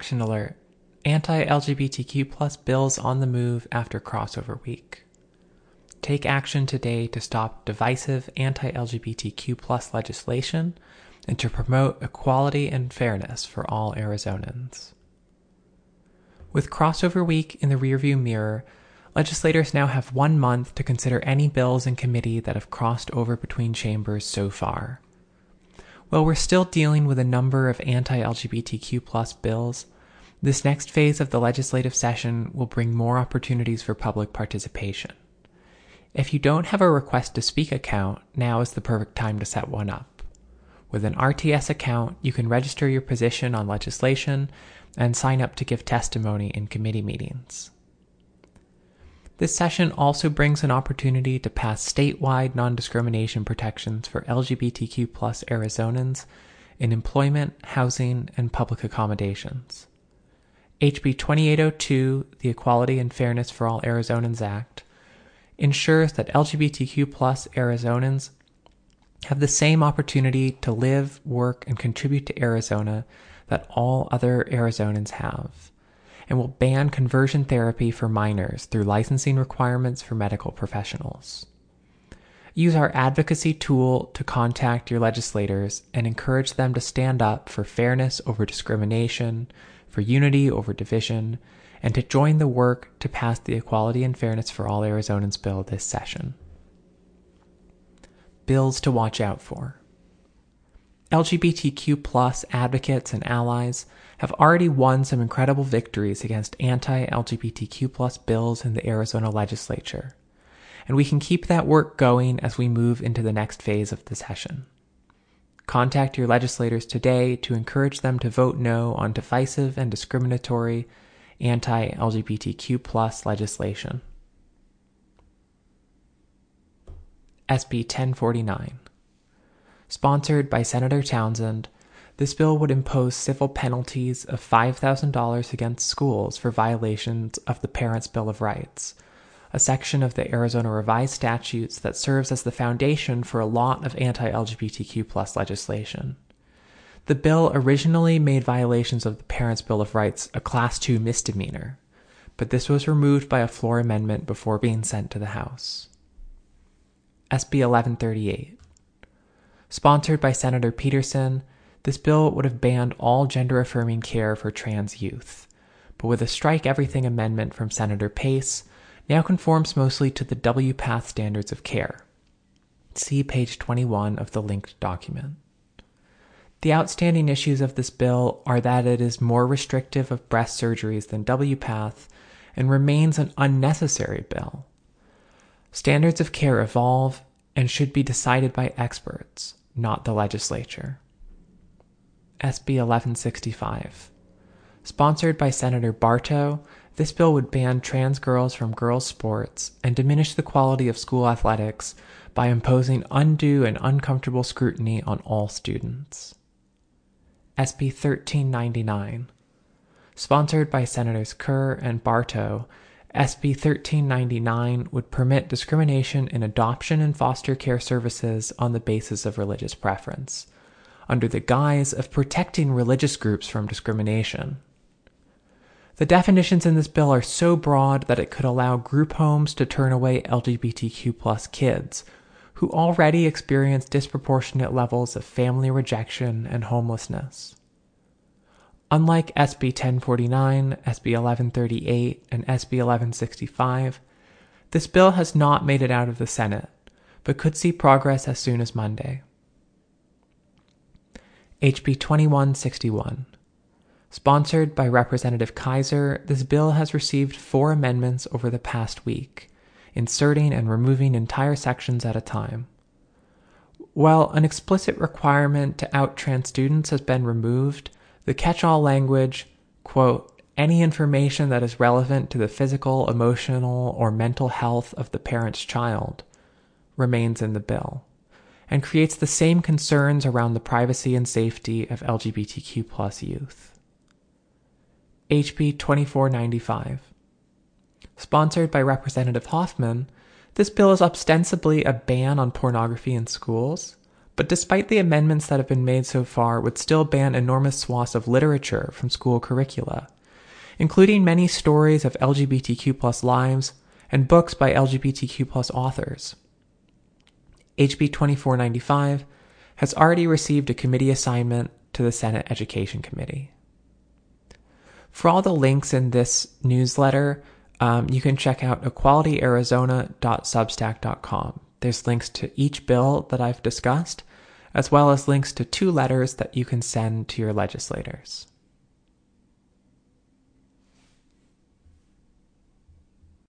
Action Alert Anti LGBTQ plus bills on the move after crossover week. Take action today to stop divisive anti LGBTQ plus legislation and to promote equality and fairness for all Arizonans. With crossover week in the rearview mirror, legislators now have one month to consider any bills in committee that have crossed over between chambers so far. While we're still dealing with a number of anti LGBTQ plus bills, this next phase of the legislative session will bring more opportunities for public participation. If you don't have a request to speak account, now is the perfect time to set one up. With an RTS account, you can register your position on legislation and sign up to give testimony in committee meetings. This session also brings an opportunity to pass statewide non discrimination protections for LGBTQ plus Arizonans in employment, housing, and public accommodations. HB 2802, the Equality and Fairness for All Arizonans Act, ensures that LGBTQ plus Arizonans have the same opportunity to live, work, and contribute to Arizona that all other Arizonans have and will ban conversion therapy for minors through licensing requirements for medical professionals. Use our advocacy tool to contact your legislators and encourage them to stand up for fairness over discrimination, for unity over division, and to join the work to pass the Equality and Fairness for All Arizonans bill this session. Bills to watch out for. LGBTQ plus advocates and allies have already won some incredible victories against anti-LGBTQ plus bills in the Arizona legislature. And we can keep that work going as we move into the next phase of the session. Contact your legislators today to encourage them to vote no on divisive and discriminatory anti-LGBTQ plus legislation. SB 1049 Sponsored by Senator Townsend, this bill would impose civil penalties of $5,000 against schools for violations of the Parents' Bill of Rights, a section of the Arizona Revised Statutes that serves as the foundation for a lot of anti LGBTQ legislation. The bill originally made violations of the Parents' Bill of Rights a Class 2 misdemeanor, but this was removed by a floor amendment before being sent to the House. SB 1138 Sponsored by Senator Petersen, this bill would have banned all gender affirming care for trans youth. But with a strike everything amendment from Senator Pace, now conforms mostly to the WPATH standards of care. See page 21 of the linked document. The outstanding issues of this bill are that it is more restrictive of breast surgeries than WPATH and remains an unnecessary bill. Standards of care evolve and should be decided by experts, not the legislature. SB 1165. Sponsored by Senator Barto, this bill would ban trans girls from girls' sports and diminish the quality of school athletics by imposing undue and uncomfortable scrutiny on all students. SB 1399. Sponsored by Senators Kerr and Barto, SB 1399 would permit discrimination in adoption and foster care services on the basis of religious preference, under the guise of protecting religious groups from discrimination. The definitions in this bill are so broad that it could allow group homes to turn away LGBTQ kids who already experience disproportionate levels of family rejection and homelessness. Unlike SB 1049, SB 1138, and SB 1165, this bill has not made it out of the Senate, but could see progress as soon as Monday. HB 2161. Sponsored by Representative Kaiser, this bill has received four amendments over the past week, inserting and removing entire sections at a time. While an explicit requirement to out trans students has been removed, the catch all language, quote, any information that is relevant to the physical, emotional, or mental health of the parent's child remains in the bill and creates the same concerns around the privacy and safety of LGBTQ plus youth. HB 2495. Sponsored by Representative Hoffman, this bill is ostensibly a ban on pornography in schools, but despite the amendments that have been made so far, would still ban enormous swaths of literature from school curricula, including many stories of LGBTQ plus lives and books by LGBTQ plus authors. HB 2495 has already received a committee assignment to the Senate Education Committee. For all the links in this newsletter, um, you can check out equalityarizona.substack.com. There's links to each bill that I've discussed, as well as links to two letters that you can send to your legislators.